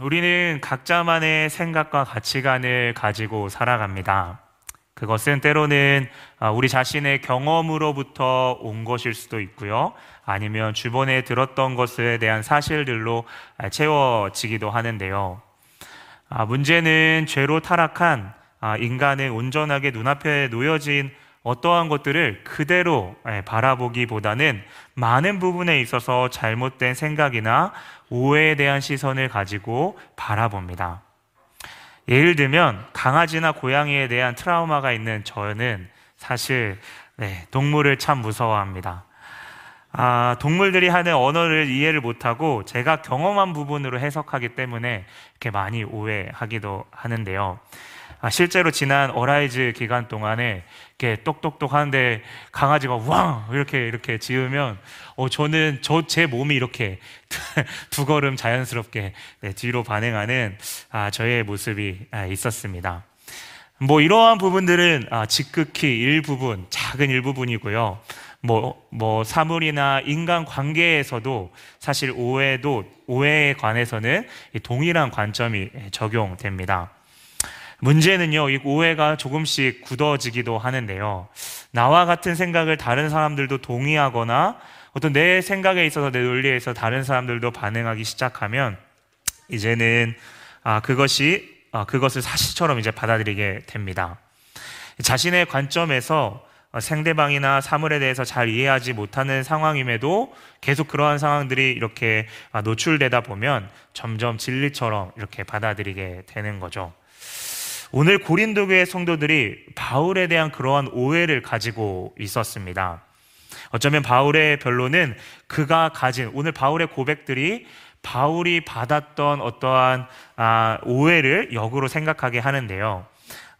우리는 각자만의 생각과 가치관을 가지고 살아갑니다. 그것은 때로는 아, 우리 자신의 경험으로부터 온 것일 수도 있고요. 아니면 주변에 들었던 것에 대한 사실들로 아, 채워지기도 하는데요. 아, 문제는 죄로 타락한 인간의 온전하게 눈앞에 놓여진 어떠한 것들을 그대로 예, 바라보기보다는 많은 부분에 있어서 잘못된 생각이나 오해에 대한 시선을 가지고 바라봅니다. 예를 들면 강아지나 고양이에 대한 트라우마가 있는 저는 사실 네, 동물을 참 무서워합니다. 아, 동물들이 하는 언어를 이해를 못하고 제가 경험한 부분으로 해석하기 때문에 이렇게 많이 오해하기도 하는데요. 아, 실제로 지난 Arise 기간 동안에 이렇게 똑똑똑 하는데 강아지가 왕 이렇게 이렇게 짖으면 어 저는 저 제 몸이 이렇게 두 걸음 자연스럽게 네, 뒤로 반응하는 아, 저의 모습이 아, 있었습니다. 뭐 이러한 부분들은 아, 지극히 일부분 작은 일부분이고요. 뭐, 뭐, 사물이나 인간 관계에서도 사실 오해도, 오해에 관해서는 동일한 관점이 적용됩니다. 문제는요, 이 오해가 조금씩 굳어지기도 하는데요. 나와 같은 생각을 다른 사람들도 동의하거나 어떤 내 생각에 있어서 내 논리에 서 다른 사람들도 반응하기 시작하면 이제는 아, 그것이 아, 그것을 사실처럼 이제 받아들이게 됩니다. 자신의 관점에서 상대방이나 사물에 대해서 잘 이해하지 못하는 상황임에도 계속 그러한 상황들이 이렇게 아, 노출되다 보면 점점 진리처럼 이렇게 받아들이게 되는 거죠. 오늘 고린도 교회 성도들이 바울에 대한 그러한 오해를 가지고 있었습니다. 어쩌면 바울의 변론은 그가 가진 오늘 바울의 고백들이 바울이 받았던 어떠한 아, 오해를 역으로 생각하게 하는데요.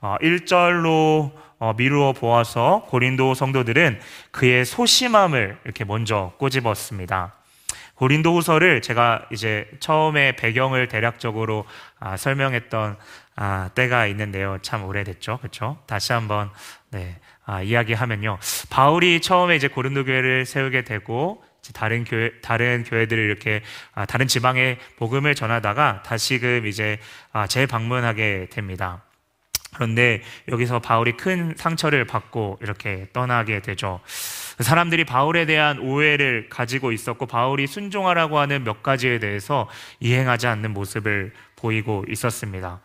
어, 1절로 어, 미루어 보아서 고린도 성도들은 그의 소심함을 이렇게 먼저 꼬집었습니다. 고린도 후서를 제가 이제 처음에 배경을 대략적으로 아, 설명했던 아, 때가 있는데요. 참 오래됐죠. 그렇죠? 다시 한번 네, 아, 이야기하면요. 바울이 처음에 이제 고린도 교회를 세우게 되고 다른 교회 다른 교회들을 이렇게 아, 다른 지방에 복음을 전하다가 다시금 이제 아, 재방문하게 됩니다. 그런데 여기서 바울이 큰 상처를 받고 이렇게 떠나게 되죠. 사람들이 바울에 대한 오해를 가지고 있었고 바울이 순종하라고 하는 몇 가지에 대해서 이행하지 않는 모습을 보이고 있었습니다.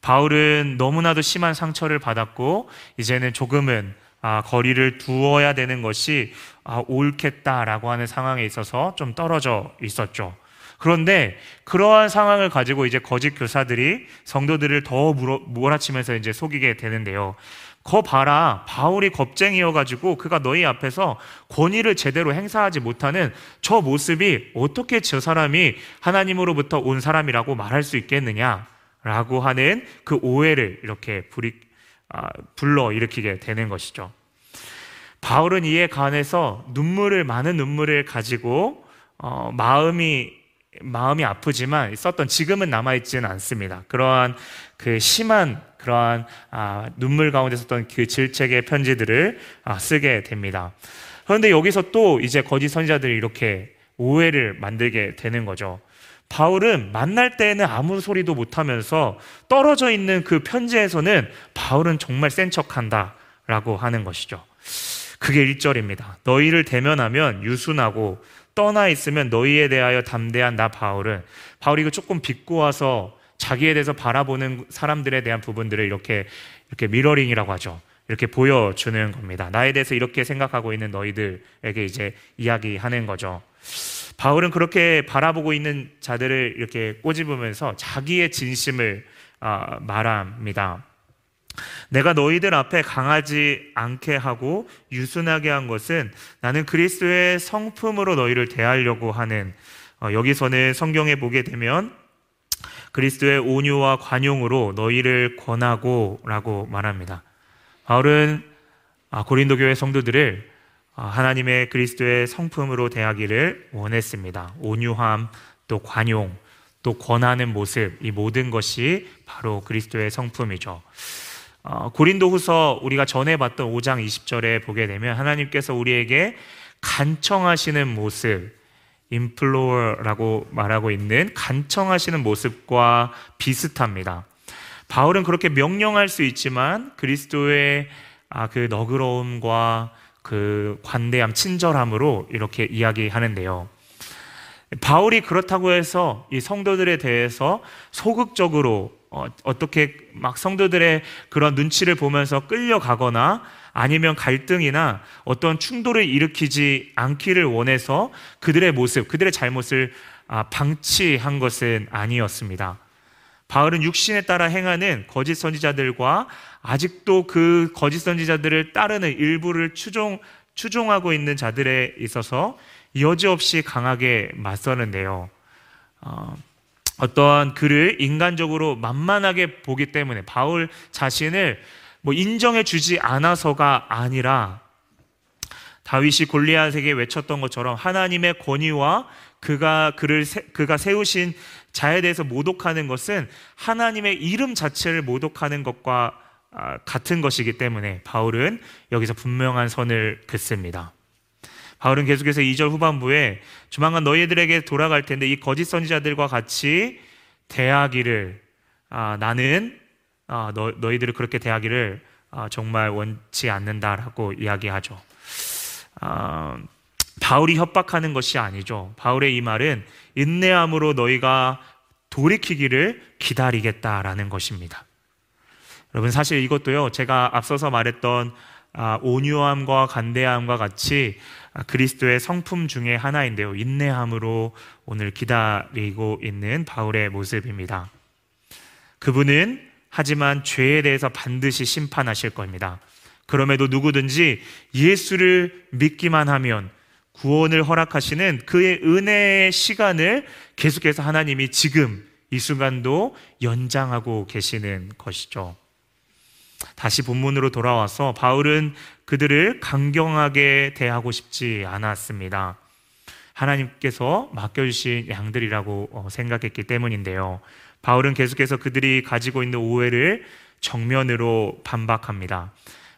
바울은 너무나도 심한 상처를 받았고 이제는 조금은 아, 거리를 두어야 되는 것이 아, 옳겠다라고 하는 상황에 있어서 좀 떨어져 있었죠. 그런데 그러한 상황을 가지고 이제 거짓 교사들이 성도들을 더 몰아치면서 이제 속이게 되는데요. 거 봐라. 바울이 겁쟁이여가지고 그가 너희 앞에서 권위를 제대로 행사하지 못하는 저 모습이 어떻게 저 사람이 하나님으로부터 온 사람이라고 말할 수 있겠느냐. 라고 하는 그 오해를 이렇게 불이, 아, 불러 일으키게 되는 것이죠. 바울은 이에 관해서 눈물을, 많은 눈물을 가지고, 어, 마음이, 마음이 아프지만 썼던 지금은 남아있지는 않습니다. 그러한 그 심한 그러한 아, 눈물 가운데 썼던 그 질책의 편지들을 아, 쓰게 됩니다. 그런데 여기서 또 이제 거짓 선지자들이 이렇게 오해를 만들게 되는 거죠. 바울은 만날 때에는 아무 소리도 못하면서 떨어져 있는 그 편지에서는 바울은 정말 센 척한다 라고 하는 것이죠. 그게 1절입니다. 너희를 대면하면 유순하고 떠나 있으면 너희에 대하여 담대한 나 바울은 바울이 그 조금 비꼬아서 자기에 대해서 바라보는 사람들에 대한 부분들을 이렇게 이렇게 mirroring이라고 하죠. 이렇게 보여주는 겁니다. 나에 대해서 이렇게 생각하고 있는 너희들에게 이제 이야기하는 거죠. 바울은 그렇게 바라보고 있는 자들을 이렇게 꼬집으면서 자기의 진심을 아, 말합니다. 내가 너희들 앞에 강하지 않게 하고 유순하게 한 것은 나는 그리스도의 성품으로 너희를 대하려고 하는 어, 여기서는 성경에 보게 되면 그리스도의 온유와 관용으로 너희를 권하고라고 말합니다. 바울은 아, 고린도 교회 성도들을 아, 하나님의 그리스도의 성품으로 대하기를 원했습니다. 온유함, 또 관용, 또 권하는 모습, 이 모든 것이 바로 그리스도의 성품이죠. 어, 고린도 후서 우리가 전에 봤던 5장 20절에 보게 되면 하나님께서 우리에게 간청하시는 모습, 임플로어라고 말하고 있는 간청하시는 모습과 비슷합니다. 바울은 그렇게 명령할 수 있지만 그리스도의 아, 그 너그러움과 그 관대함, 친절함으로 이렇게 이야기하는데요. 바울이 그렇다고 해서 이 성도들에 대해서 소극적으로 어, 어떻게 막 성도들의 그런 눈치를 보면서 끌려가거나 아니면 갈등이나 어떤 충돌을 일으키지 않기를 원해서 그들의 모습, 그들의 잘못을 아, 방치한 것은 아니었습니다. 바울은 육신에 따라 행하는 거짓 선지자들과 아직도 그 거짓 선지자들을 따르는 일부를 추종, 추종하고 있는 자들에 있어서 여지없이 강하게 맞서는데요. 어, 어떠한 그를 인간적으로 만만하게 보기 때문에 바울 자신을 뭐 인정해 주지 않아서가 아니라 다윗이 골리앗에게 외쳤던 것처럼 하나님의 권위와 그가 그를 그가 세우신 자에 대해서 모독하는 것은 하나님의 이름 자체를 모독하는 것과 아, 같은 것이기 때문에 바울은 여기서 분명한 선을 긋습니다. 바울은 계속해서 2절 후반부에 조만간 너희들에게 돌아갈 텐데 이 거짓 선지자들과 같이 대하기를 아, 나는 아, 너, 너희들을 그렇게 대하기를 아, 정말 원치 않는다라고 이야기하죠. 아, 바울이 협박하는 것이 아니죠. 바울의 이 말은 인내함으로 너희가 돌이키기를 기다리겠다라는 것입니다. 여러분 사실 이것도요. 제가 앞서서 말했던 아, 온유함과 간대함과 같이 그리스도의 성품 중에 하나인데요. 인내함으로 오늘 기다리고 있는 바울의 모습입니다. 그분은 하지만 죄에 대해서 반드시 심판하실 겁니다. 그럼에도 누구든지 예수를 믿기만 하면 구원을 허락하시는 그의 은혜의 시간을 계속해서 하나님이 지금 이 순간도 연장하고 계시는 것이죠. 다시 본문으로 돌아와서 바울은 그들을 강경하게 대하고 싶지 않았습니다. 하나님께서 맡겨주신 양들이라고 어, 생각했기 때문인데요. 바울은 계속해서 그들이 가지고 있는 오해를 정면으로 반박합니다.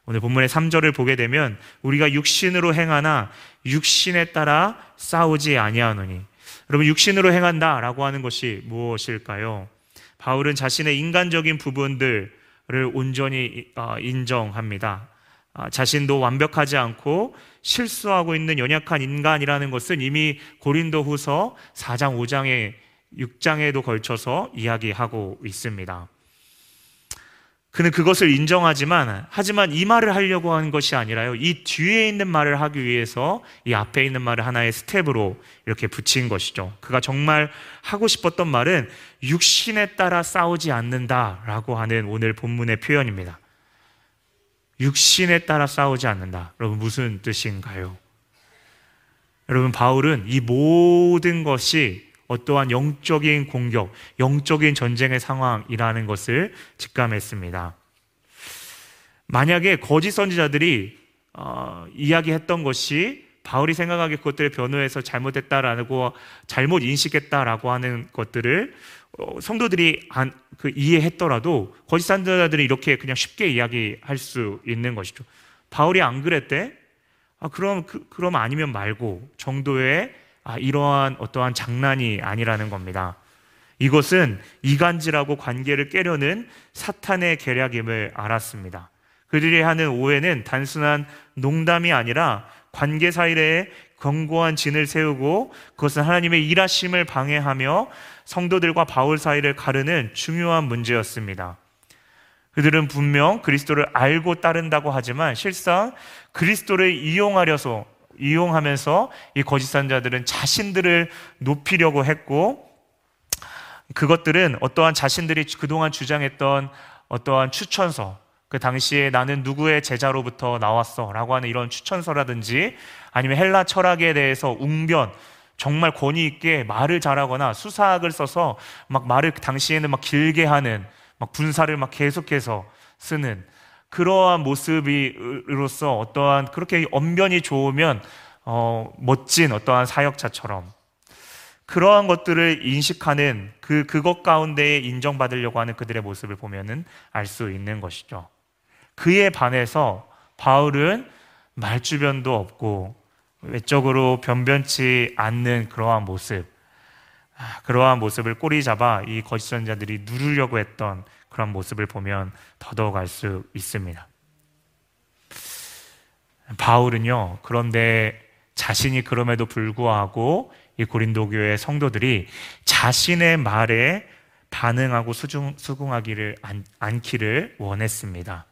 오늘 본문의 3절을 보게 되면 우리가 육신으로 행하나 육신에 따라 싸우지 아니하노니 여러분 육신으로 행한다라고 하는 것이 무엇일까요? 바울은 자신의 인간적인 부분들을 온전히 어, 인정합니다. 아, 자신도 완벽하지 않고 실수하고 있는 연약한 인간이라는 것은 이미 고린도후서 4장 5장에 6장에도 걸쳐서 이야기하고 있습니다. 그는 그것을 인정하지만 하지만 이 말을 하려고 하는 것이 아니라요. 이 뒤에 있는 말을 하기 위해서 이 앞에 있는 말을 하나의 스텝으로 이렇게 붙인 것이죠. 그가 정말 하고 싶었던 말은 육신에 따라 싸우지 않는다라고 하는 오늘 본문의 표현입니다. 육신에 따라 싸우지 않는다. 여러분 무슨 뜻인가요? 여러분 바울은 이 모든 것이 어떠한 영적인 공격, 영적인 전쟁의 상황이라는 것을 직감했습니다. 만약에 거짓 선지자들이 어, 이야기했던 것이 바울이 생각하기에 그것들을 변호해서 잘못했다라고 잘못 인식했다라고 하는 것들을 어, 성도들이 안, 그 이해했더라도 거짓 선지자들은 이렇게 그냥 쉽게 이야기할 수 있는 것이죠. 바울이 안 그랬대? 아, 그럼 그, 그럼 아니면 말고 정도의 아, 이러한 어떠한 장난이 아니라는 겁니다. 이것은 이간질하고 관계를 깨려는 사탄의 계략임을 알았습니다. 그들이 하는 오해는 단순한 농담이 아니라 관계 사이에 견고한 진을 세우고 그것은 하나님의 일하심을 방해하며 성도들과 바울 사이를 가르는 중요한 문제였습니다. 그들은 분명 그리스도를 알고 따른다고 하지만 실상 그리스도를 이용하려서 이용하면서 이 거짓 선자들은 자신들을 높이려고 했고 그것들은 어떠한 자신들이 그동안 주장했던 어떠한 추천서 그 당시에 나는 누구의 제자로부터 나왔어 라고 하는 이런 추천서라든지 아니면 헬라 철학에 대해서 웅변 정말 권위 있게 말을 잘하거나 수사학을 써서 막 말을 당시에는 막 길게 하는 막 분사를 막 계속해서 쓰는 그러한 모습이로서 어떠한 그렇게 언변이 좋으면 어, 멋진 어떠한 사역자처럼 그러한 것들을 인식하는 그 그것 가운데에 인정받으려고 하는 그들의 모습을 보면은 알 수 있는 것이죠. 그에 반해서 바울은 말주변도 없고 외적으로 변변치 않는 그러한 모습, 아, 그러한 모습을 꼬리 잡아 이 거짓 선자들이 누르려고 했던 그런 모습을 보면 더더욱 알 수 있습니다. 바울은요, 그런데 자신이 그럼에도 불구하고 이 고린도 교회 성도들이 자신의 말에 반응하고 수중, 수긍하기를 안, 않기를 원했습니다.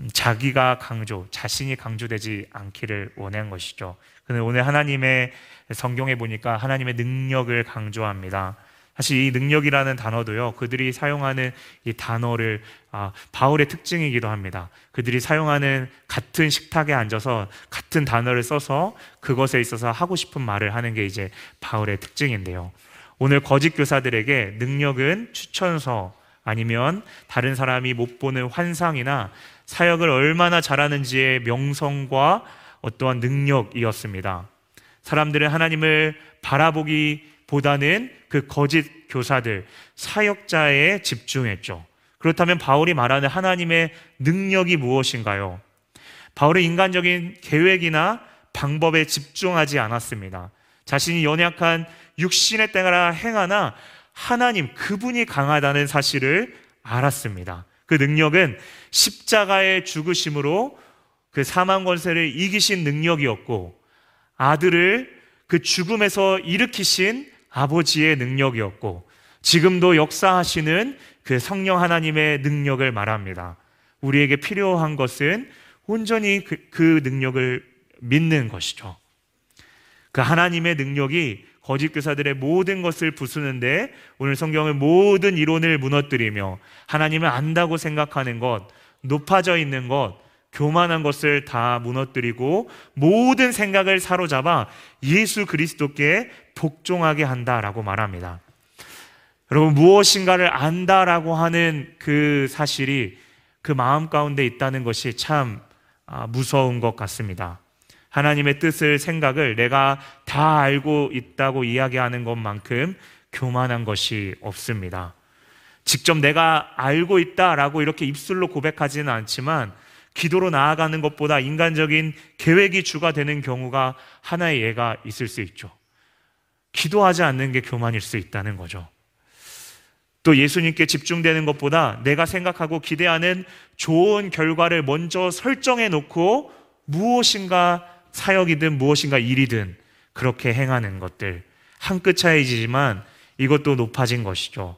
음, 자기가 강조, 자신이 강조되지 않기를 원한 것이죠. 근데 오늘 하나님의 성경에 보니까 하나님의 능력을 강조합니다. 사실 이 능력이라는 단어도요, 그들이 사용하는 이 단어를, 아, 바울의 특징이기도 합니다. 그들이 사용하는 같은 식탁에 앉아서 같은 단어를 써서 그것에 있어서 하고 싶은 말을 하는 게 이제 바울의 특징인데요. 오늘 거짓 교사들에게 능력은 추천서 아니면 다른 사람이 못 보는 환상이나 사역을 얼마나 잘하는지의 명성과 어떠한 능력이었습니다. 사람들은 하나님을 바라보기보다는 그 거짓 교사들, 사역자에 집중했죠. 그렇다면 바울이 말하는 하나님의 능력이 무엇인가요? 바울은 인간적인 계획이나 방법에 집중하지 않았습니다. 자신이 연약한 육신에 따라 행하나 하나님, 그분이 강하다는 사실을 알았습니다. 그 능력은 십자가의 죽으심으로 그 사망 권세를 이기신 능력이었고 아들을 그 죽음에서 일으키신 아버지의 능력이었고 지금도 역사하시는 그 성령 하나님의 능력을 말합니다. 우리에게 필요한 것은 온전히 그, 그 능력을 믿는 것이죠. 그 하나님의 능력이 거짓 교사들의 모든 것을 부수는데 오늘 성경은 모든 이론을 무너뜨리며 하나님을 안다고 생각하는 것, 높아져 있는 것, 교만한 것을 다 무너뜨리고 모든 생각을 사로잡아 예수 그리스도께 복종하게 한다라고 말합니다. 여러분 무엇인가를 안다라고 하는 그 사실이 그 마음 가운데 있다는 것이 참 아, 무서운 것 같습니다. 하나님의 뜻을 생각을 내가 다 알고 있다고 이야기하는 것만큼 교만한 것이 없습니다. 직접 내가 알고 있다라고 이렇게 입술로 고백하지는 않지만 기도로 나아가는 것보다 인간적인 계획이 주가 되는 경우가 하나의 예가 있을 수 있죠. 기도하지 않는 게 교만일 수 있다는 거죠. 또 예수님께 집중되는 것보다 내가 생각하고 기대하는 좋은 결과를 먼저 설정해 놓고 무엇인가 사역이든 무엇인가 일이든 그렇게 행하는 것들 한 끗 차이지만 이것도 높아진 것이죠.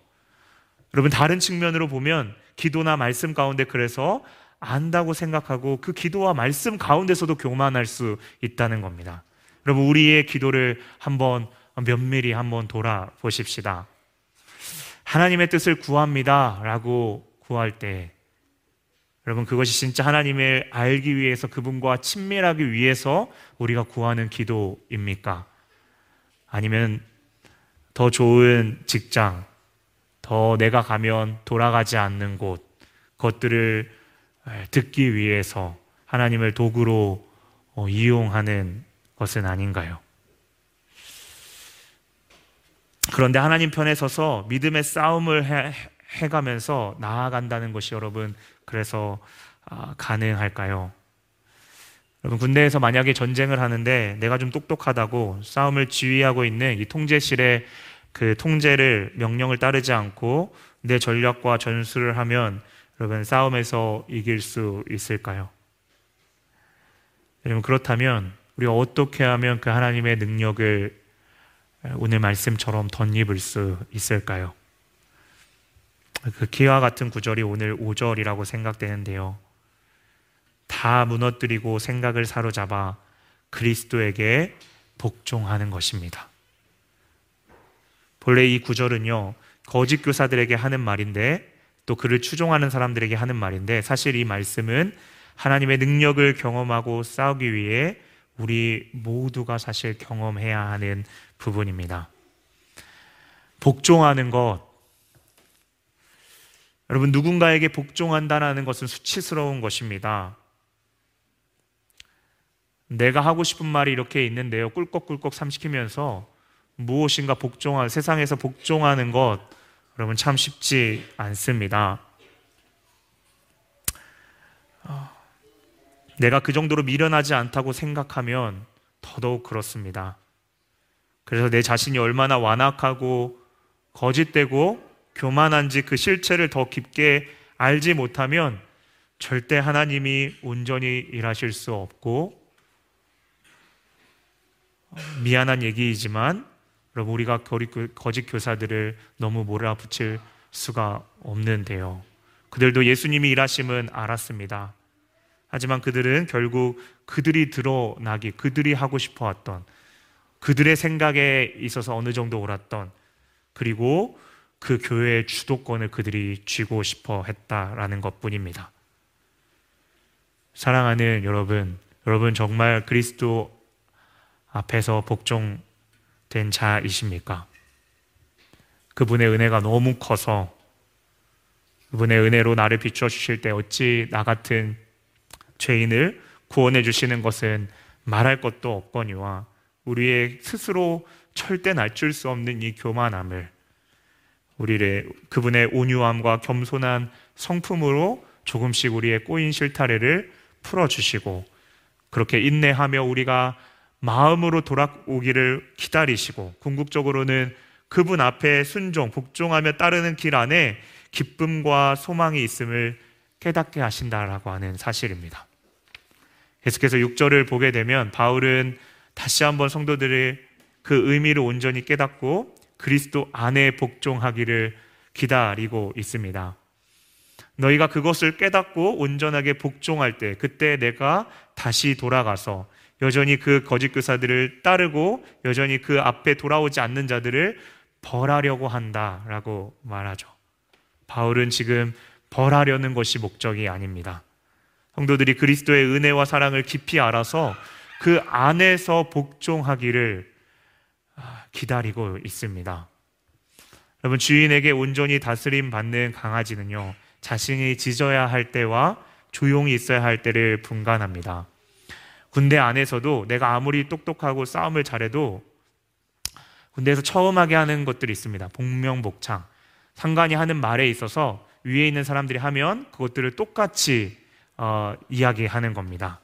여러분 다른 측면으로 보면 기도나 말씀 가운데 그래서 안다고 생각하고 그 기도와 말씀 가운데서도 교만할 수 있다는 겁니다. 여러분 우리의 기도를 한번 면밀히 한번 돌아보십시다. 하나님의 뜻을 구합니다 라고 구할 때 여러분 그것이 진짜 하나님을 알기 위해서 그분과 친밀하기 위해서 우리가 구하는 기도입니까? 아니면 더 좋은 직장, 더 내가 가면 돌아가지 않는 곳, 것들을 듣기 위해서 하나님을 도구로 어, 이용하는 것은 아닌가요? 그런데 하나님 편에 서서 믿음의 싸움을 해, 해가면서 나아간다는 것이 여러분 그래서 아, 가능할까요? 여러분 군대에서 만약에 전쟁을 하는데 내가 좀 똑똑하다고 싸움을 지휘하고 있는 이 통제실의 그 통제를 명령을 따르지 않고 내 전략과 전술을 하면 여러분 싸움에서 이길 수 있을까요? 여러분 그렇다면 우리가 어떻게 하면 그 하나님의 능력을 오늘 말씀처럼 덧입을 수 있을까요? 그 기와 같은 구절이 오늘 5절이라고 생각되는데요. 다 무너뜨리고 생각을 사로잡아 그리스도에게 복종하는 것입니다. 본래 이 구절은요, 거짓 교사들에게 하는 말인데 또 그를 추종하는 사람들에게 하는 말인데 사실 이 말씀은 하나님의 능력을 경험하고 싸우기 위해 우리 모두가 사실 경험해야 하는 부분입니다. 복종하는 것, 여러분, 누군가에게 복종한다는 것은 수치스러운 것입니다. 내가 하고 싶은 말이 이렇게 있는데요. 꿀꺽꿀꺽 삼키면서 무엇인가 복종한, 세상에서 복종하는 것, 여러분 참 쉽지 않습니다. 내가 그 정도로 미련하지 않다고 생각하면 더더욱 그렇습니다. 그래서 내 자신이 얼마나 완악하고 거짓되고 교만한지 그 실체를 더 깊게 알지 못하면 절대 하나님이 온전히 일하실 수 없고 미안한 얘기이지만 여러분 우리가 거짓 교사들을 너무 몰아붙일 수가 없는데요. 그들도 예수님이 일하심은 알았습니다. 하지만 그들은 결국 그들이 드러나기, 그들이 하고 싶어 왔던, 그들의 생각에 있어서 어느 정도 옳았던, 그리고 그 교회의 주도권을 그들이 쥐고 싶어 했다라는 것 뿐입니다. 사랑하는 여러분, 여러분 정말 그리스도 앞에서 복종된 자이십니까? 그분의 은혜가 너무 커서 그분의 은혜로 나를 비춰 주실 때 어찌 나 같은 죄인을 구원해 주시는 것은 말할 것도 없거니와 우리의 스스로 절대 낮출 수 없는 이 교만함을 우리의 그분의 온유함과 겸손한 성품으로 조금씩 우리의 꼬인 실타래를 풀어 주시고 그렇게 인내하며 우리가 마음으로 돌아오기를 기다리시고 궁극적으로는 그분 앞에 순종, 복종하며 따르는 길 안에 기쁨과 소망이 있음을 깨닫게 하신다라고 하는 사실입니다. 계속해서 6절을 보게 되면 바울은 다시 한번 성도들의 그 의미를 온전히 깨닫고 그리스도 안에 복종하기를 기다리고 있습니다. 너희가 그것을 깨닫고 온전하게 복종할 때 그때 내가 다시 돌아가서 여전히 그 거짓 교사들을 따르고 여전히 그 앞에 돌아오지 않는 자들을 벌하려고 한다라고 말하죠. 바울은 지금 벌하려는 것이 목적이 아닙니다. 성도들이 그리스도의 은혜와 사랑을 깊이 알아서 그 안에서 복종하기를 아, 기다리고 있습니다. 여러분, 주인에게 온전히 다스림 받는 강아지는요, 자신이 짖어야 할 때와 조용히 있어야 할 때를 분간합니다. 군대 안에서도 내가 아무리 똑똑하고 싸움을 잘해도 군대에서 처음 하게 하는 것들이 있습니다. 복명복창. 상관이 하는 말에 있어서 위에 있는 사람들이 하면 그것들을 똑같이 어, 이야기하는 겁니다.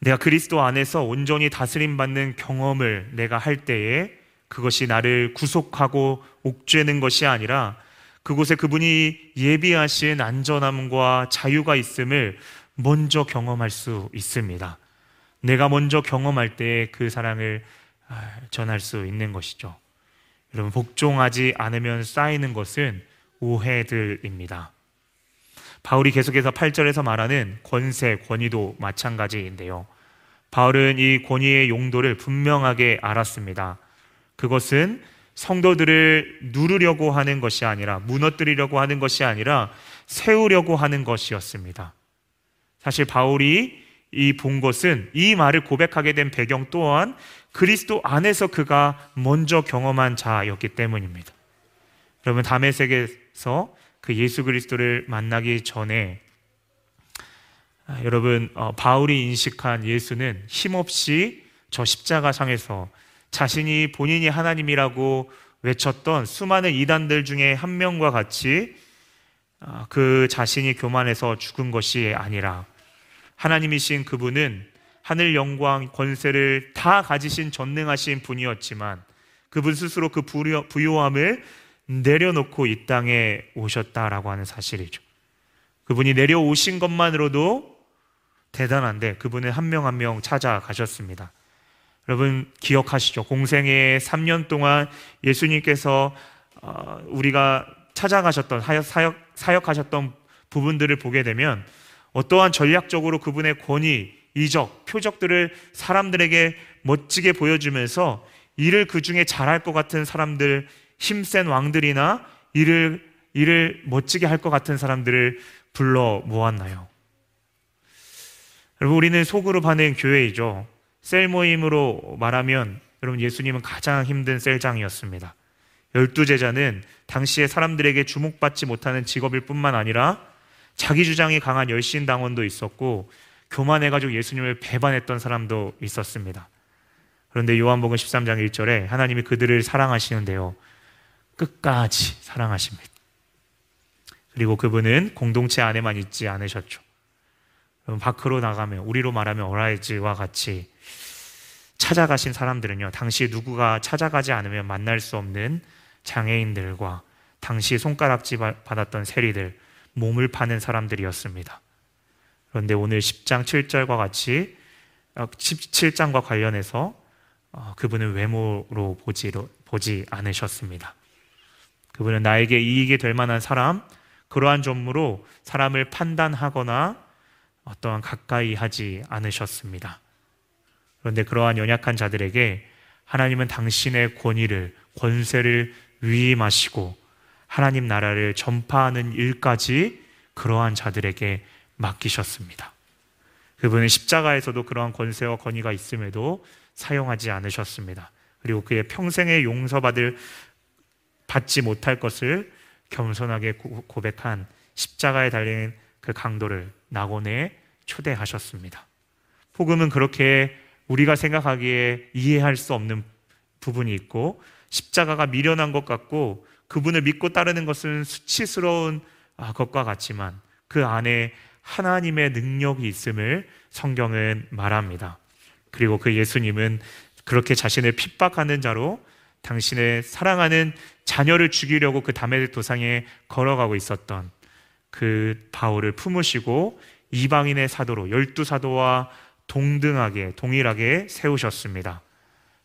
아. 내가 그리스도 안에서 온전히 다스림 받는 경험을 내가 할 때에 그것이 나를 구속하고 옥죄는 것이 아니라 그곳에 그분이 예비하신 안전함과 자유가 있음을 먼저 경험할 수 있습니다. 내가 먼저 경험할 때 그 사랑을 아, 전할 수 있는 것이죠. 여러분, 복종하지 않으면 쌓이는 것은 오해들입니다. 바울이 계속해서 8절에서 말하는 권세, 권위도 마찬가지인데요. 바울은 이 권위의 용도를 분명하게 알았습니다. 그것은 성도들을 누르려고 하는 것이 아니라 무너뜨리려고 하는 것이 아니라 세우려고 하는 것이었습니다. 사실 바울이 이 본 것은 이 말을 고백하게 된 배경 또한 그리스도 안에서 그가 먼저 경험한 자였기 때문입니다. 여러분 담에색에서 그 예수 그리스도를 만나기 전에 아, 여러분 어, 바울이 인식한 예수는 힘없이 저 십자가 상에서 자신이 본인이 하나님이라고 외쳤던 수많은 이단들 중에 한 명과 같이 아, 그 자신이 교만해서 죽은 것이 아니라 하나님이신 그분은 하늘 영광 권세를 다 가지신 전능하신 분이었지만 그분 스스로 그 부요함을 내려놓고 이 땅에 오셨다라고 하는 사실이죠. 그분이 내려오신 것만으로도 대단한데 그분은 한명 한 명 찾아가셨습니다. 여러분 기억하시죠? 공생애 3년 동안 예수님께서 어, 우리가 찾아가셨던 사역, 사역 하셨던 부분들을 보게 되면 어떠한 전략적으로 그분의 권위, 이적, 표적들을 사람들에게 멋지게 보여주면서 일을 그 중에 잘할 것 같은 사람들, 힘센 왕들이나 일을 일을 멋지게 할 것 같은 사람들을 불러 모았나요? 여러분 우리는 소그룹 하는 교회이죠. 셀 모임으로 말하면 여러분 예수님은 가장 힘든 셀장이었습니다. 열두 제자는 당시에 사람들에게 주목받지 못하는 직업일 뿐만 아니라 자기 주장이 강한 열신 당원도 있었고 교만해가지고 예수님을 배반했던 사람도 있었습니다. 그런데 요한복음 13장 1절에 하나님이 그들을 사랑하시는데요. 끝까지 사랑하십니다. 그리고 그분은 공동체 안에만 있지 않으셨죠. 밖으로 나가면 우리로 말하면 어라이즈와 같이 찾아가신 사람들은요. 당시 누구가 찾아가지 않으면 만날 수 없는 장애인들과 당시 손가락질 받았던 세리들, 몸을 파는 사람들이었습니다. 그런데 오늘 10장 7절과 같이 17장과 어, 관련해서 어, 그분은 외모로 보지, 보지 않으셨습니다. 그분은 나에게 이익이 될 만한 사람, 그러한 점으로 사람을 판단하거나 어떠한 가까이 하지 않으셨습니다. 그런데 그러한 연약한 자들에게 하나님은 당신의 권위를, 권세를 위임하시고 하나님 나라를 전파하는 일까지 그러한 자들에게 맡기셨습니다. 그분은 십자가에서도 그러한 권세와 권위가 있음에도 사용하지 않으셨습니다. 그리고 그의 평생에 용서받을 받지 못할 것을 겸손하게 고백한 십자가에 달린 그 강도를 낙원에 초대하셨습니다. 복음은 그렇게 우리가 생각하기에 이해할 수 없는 부분이 있고 십자가가 미련한 것 같고 그분을 믿고 따르는 것은 수치스러운 아, 것과 같지만 그 안에 하나님의 능력이 있음을 성경은 말합니다. 그리고 그 예수님은 그렇게 자신을 핍박하는 자로 당신의 사랑하는 자녀를 죽이려고 그 담의 도상에 걸어가고 있었던 그 바울을 품으시고 이방인의 사도로 열두 사도와 동등하게 동일하게 세우셨습니다.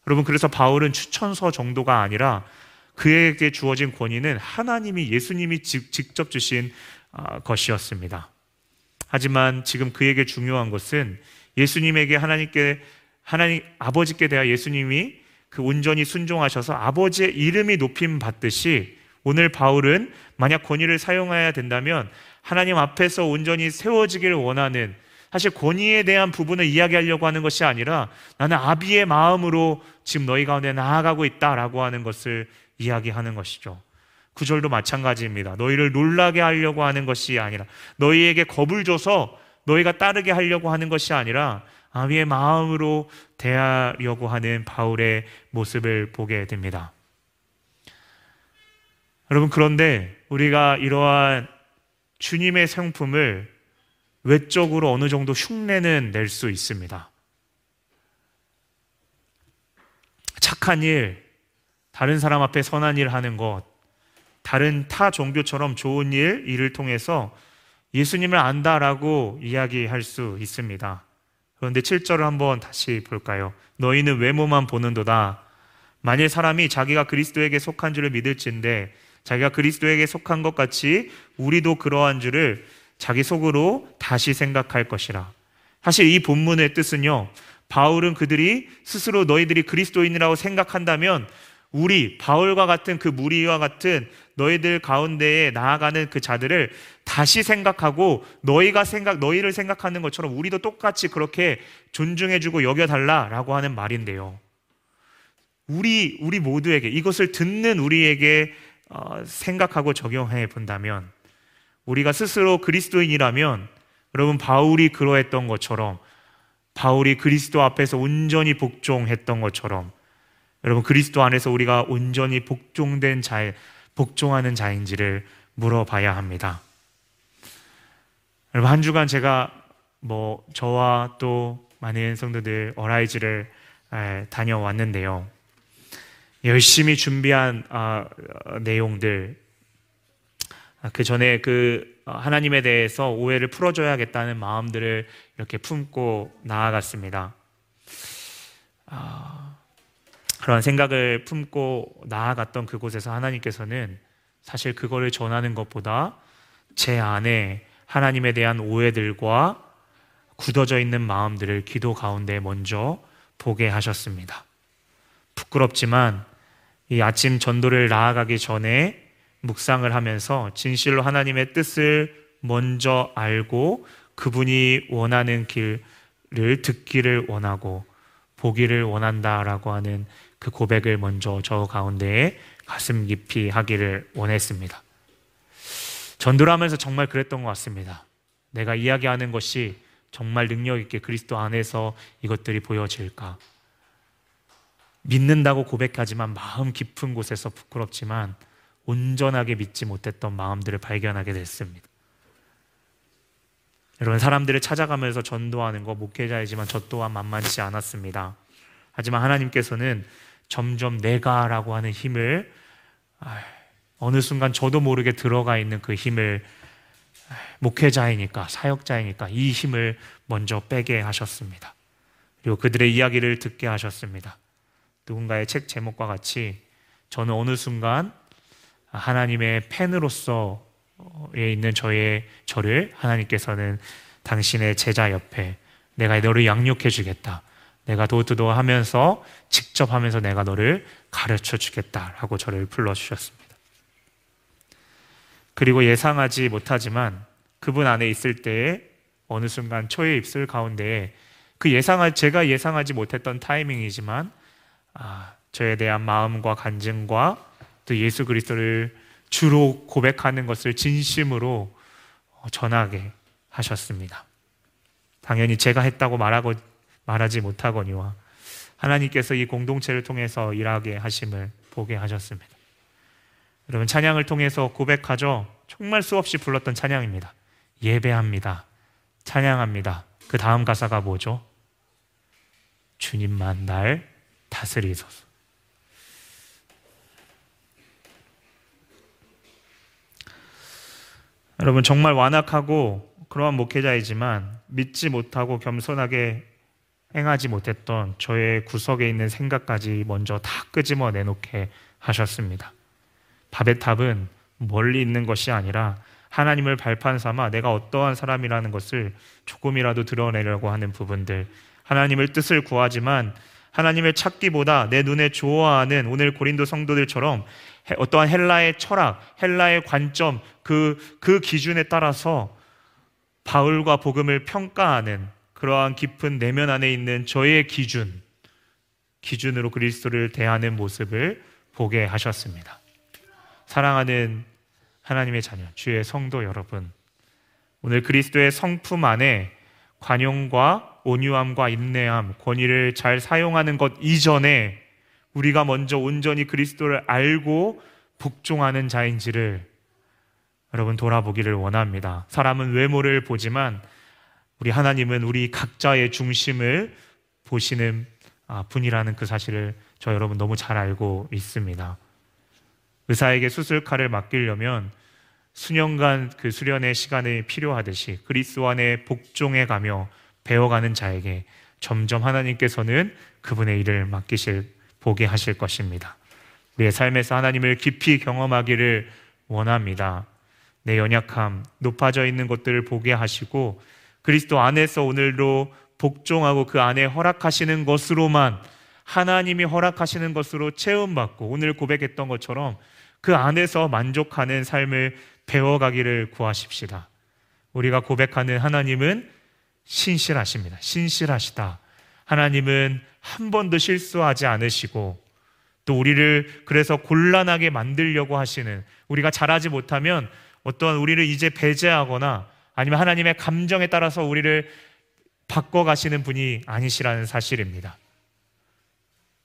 여러분 그래서 바울은 추천서 정도가 아니라 그에게 주어진 권위는 하나님이 예수님이 직접 주신 아, 것이었습니다. 하지만 지금 그에게 중요한 것은 예수님에게 하나님께 하나님 아버지께 대하 예수님이 그 온전히 순종하셔서 아버지의 이름이 높임 받듯이 오늘 바울은 만약 권위를 사용해야 된다면 하나님 앞에서 온전히 세워지기를 원하는 사실 권위에 대한 부분을 이야기하려고 하는 것이 아니라 나는 아비의 마음으로 지금 너희 가운데 나아가고 있다라고 하는 것을 이야기하는 것이죠. 구절도 마찬가지입니다. 너희를 놀라게 하려고 하는 것이 아니라 너희에게 겁을 줘서 너희가 따르게 하려고 하는 것이 아니라 아비의 마음으로 대하려고 하는 바울의 모습을 보게 됩니다. 여러분, 그런데 우리가 이러한 주님의 성품을 외적으로 어느 정도 흉내는 낼 수 있습니다. 착한 일, 다른 사람 앞에 선한 일 하는 것, 다른 타 종교처럼 좋은 일, 일을 통해서 예수님을 안다라고 이야기할 수 있습니다. 그런데 7절을 한번 다시 볼까요? 너희는 외모만 보는도다. 만일 사람이 자기가 그리스도에게 속한 줄을 믿을진데 자기가 그리스도에게 속한 것 같이 우리도 그러한 줄을 자기 속으로 다시 생각할 것이라. 사실 이 본문의 뜻은요. 바울은 그들이 스스로 너희들이 그리스도인이라고 생각한다면 우리 바울과 같은 그 무리와 같은 너희들 가운데에 나아가는 그 자들을 다시 생각하고 너희가 생각 너희를 생각하는 것처럼 우리도 똑같이 그렇게 존중해 주고 여겨 달라라고 하는 말인데요. 우리 우리 모두에게 이것을 듣는 우리에게 어, 생각하고 적용해 본다면 우리가 스스로 그리스도인이라면 여러분 바울이 그러했던 것처럼 바울이 그리스도 앞에서 온전히 복종했던 것처럼 여러분 그리스도 안에서 우리가 온전히 복종된 자 복종하는 자인지를 물어봐야 합니다. 여러분 한 주간 제가 뭐 저와 또 많은 성도들 어라이즈를 다녀왔는데요. 열심히 준비한 아, 내용들 아, 그 전에 그 어, 하나님에 대해서 오해를 풀어줘야겠다는 마음들을 이렇게 품고 나아갔습니다. 아, 그런 생각을 품고 나아갔던 그곳에서 하나님께서는 사실 그거를 전하는 것보다 제 안에 하나님에 대한 오해들과 굳어져 있는 마음들을 기도 가운데 먼저 보게 하셨습니다. 부끄럽지만 이 아침 전도를 나아가기 전에 묵상을 하면서 진실로 하나님의 뜻을 먼저 알고 그분이 원하는 길을 듣기를 원하고 보기를 원한다라고 하는 그 고백을 먼저 저 가운데에 가슴 깊이 하기를 원했습니다. 전도를 하면서 정말 그랬던 것 같습니다. 내가 이야기하는 것이 정말 능력 있게 그리스도 안에서 이것들이 보여질까? 믿는다고 고백하지만 마음 깊은 곳에서 부끄럽지만 온전하게 믿지 못했던 마음들을 발견하게 됐습니다. 여러분 사람들을 찾아가면서 전도하는 거 목회자이지만 저 또한 만만치 않았습니다. 하지만 하나님께서는 점점 내가라고 하는 힘을 어느 순간 저도 모르게 들어가 있는 그 힘을 목회자이니까 사역자이니까 이 힘을 먼저 빼게 하셨습니다. 그리고 그들의 이야기를 듣게 하셨습니다. 누군가의 책 제목과 같이 저는 어느 순간 하나님의 팬으로서에 있는 저의 저를 하나님께서는 당신의 제자 옆에 내가 너를 양육해 주겠다. 내가 도트도 하면서 직접 하면서 내가 너를 가르쳐 주겠다라고 저를 불러 주셨습니다. 그리고 예상하지 못하지만 그분 안에 있을 때에 어느 순간 초의 입술 가운데에 그 예상할 제가 예상하지 못했던 타이밍이지만 아, 저에 대한 마음과 간증과 또 예수 그리스도를 주로 고백하는 것을 진심으로 전하게 하셨습니다. 당연히 제가 했다고 말하고 말하지 못하거니와 하나님께서 이 공동체를 통해서 일하게 하심을 보게 하셨습니다. 여러분 찬양을 통해서 고백하죠. 정말 수없이 불렀던 찬양입니다. 예배합니다. 찬양합니다. 그 다음 가사가 뭐죠? 주님만 날 다스리소서. 여러분 정말 완악하고 그러한 목회자이지만 믿지 못하고 겸손하게 행하지 못했던 저의 구석에 있는 생각까지 먼저 다 끄집어 내놓게 하셨습니다. 밥의 탑은 멀리 있는 것이 아니라 하나님을 발판 삼아 내가 어떠한 사람이라는 것을 조금이라도 드러내려고 하는 부분들, 하나님을 뜻을 구하지만 하나님을 찾기보다 내 눈에 좋아하는 오늘 고린도 성도들처럼 어떠한 헬라의 철학, 헬라의 관점, 그, 그 기준에 따라서 바울과 복음을 평가하는 그러한 깊은 내면 안에 있는 저의 기준, 기준으로 그리스도를 대하는 모습을 보게 하셨습니다. 사랑하는 하나님의 자녀, 주의 성도 여러분, 오늘 그리스도의 성품 안에 관용과 온유함과 인내함, 권위를 잘 사용하는 것 이전에 우리가 먼저 온전히 그리스도를 알고 복종하는 자인지를 여러분 돌아보기를 원합니다. 사람은 외모를 보지만 우리 하나님은 우리 각자의 중심을 보시는 아, 분이라는 그 사실을 저 여러분 너무 잘 알고 있습니다. 의사에게 수술칼을 맡기려면 수년간 그 수련의 시간이 필요하듯이 그리스도 안에 복종해 가며 배워가는 자에게 점점 하나님께서는 그분의 일을 맡기실 보게 하실 것입니다. 우리의 삶에서 하나님을 깊이 경험하기를 원합니다. 내 연약함, 높아져 있는 것들을 보게 하시고 그리스도 안에서 오늘도 복종하고 그 안에 허락하시는 것으로만 하나님이 허락하시는 것으로 체험받고 오늘 고백했던 것처럼 그 안에서 만족하는 삶을 배워가기를 구하십시다. 우리가 고백하는 하나님은 신실하십니다. 신실하시다. 하나님은 한 번도 실수하지 않으시고 또 우리를 그래서 곤란하게 만들려고 하시는 우리가 잘하지 못하면 어떠한 우리를 이제 배제하거나 아니면 하나님의 감정에 따라서 우리를 바꿔가시는 분이 아니시라는 사실입니다.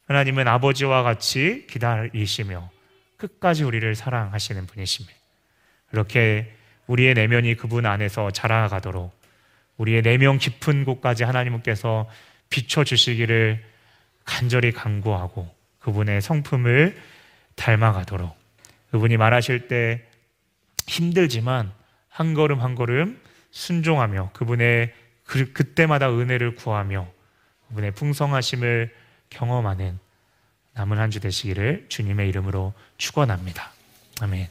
하나님은 아버지와 같이 기다리시며 끝까지 우리를 사랑하시는 분이십니다. 이렇게 우리의 내면이 그분 안에서 자라가도록 우리의 내면 깊은 곳까지 하나님께서 비춰주시기를 간절히 간구하고 그분의 성품을 닮아가도록 그분이 말하실 때 힘들지만 한 걸음 한 걸음 순종하며 그분의 그, 그때마다 은혜를 구하며 그분의 풍성하심을 경험하는 남은 한 주 되시기를 주님의 이름으로 축원합니다. 아멘.